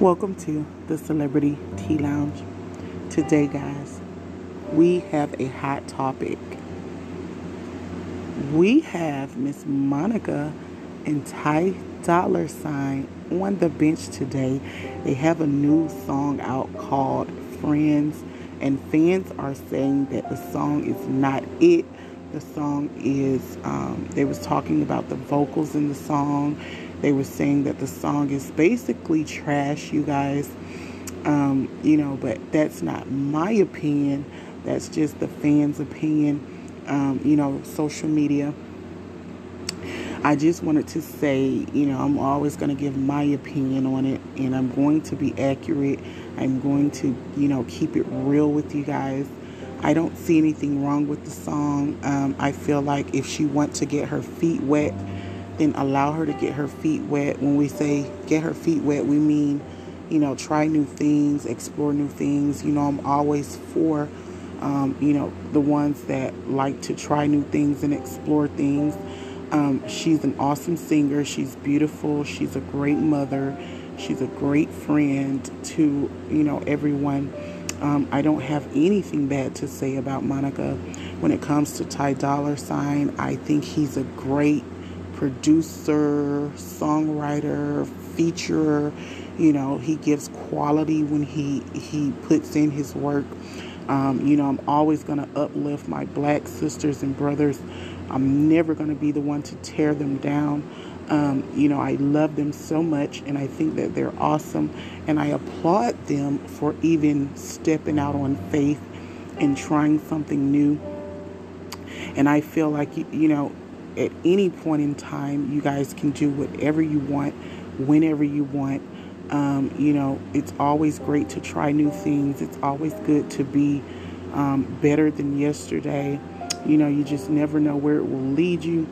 Welcome to the Celebrity Tea Lounge. Today, guys, we have a hot topic. We have Miss Monica and Ty Dolla Sign on the bench today. They have a new song out called Friends, and fans are saying that the song is not it. The song is, um, they was talking about the vocals in the song they were saying that the song is basically trash, you guys. Um, you know, but that's not my opinion. That's just the fans' opinion. Um, you know, social media. I just wanted to say, you know, I'm always going to give my opinion on it, and I'm going to be accurate. I'm going to, you know, keep it real with you guys. I don't see anything wrong with the song. Um, I feel like if she wants to get her feet wet, then allow her to get her feet wet. When we say get her feet wet, we mean, you know, try new things, explore new things. You know, I'm always for, um, you know, the ones that like to try new things and explore things. Um, she's an awesome singer. She's beautiful. She's a great mother. She's a great friend to, you know, everyone. Um, I don't have anything bad to say about Monica when it comes to Ty Dolla Sign. I think he's a great producer, songwriter, featurer. You know, he gives quality when he he puts in his work. Um, you know, I'm always going to uplift my black sisters and brothers. I'm never going to be the one to tear them down. Um, you know, I love them so much and I think that they're awesome. And I applaud them for even stepping out on faith and trying something new. And I feel like, you know, at any point in time, you guys can do whatever you want, whenever you want. Um, you know, it's always great to try new things. It's always good to be um, better than yesterday. You know, you just never know where it will lead you.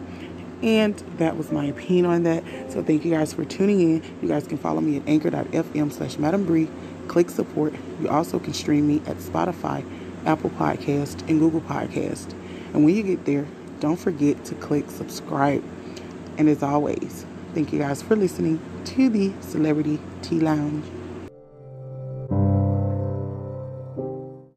And that was my opinion on that. So thank you guys for tuning in. You guys can follow me at anchor.fm slash Madam Brie. Click support. You also can stream me at Spotify, Apple Podcast, and Google Podcast. And when you get there, don't forget to click subscribe. And as always, thank you guys for listening to the Celebrity Tea Lounge.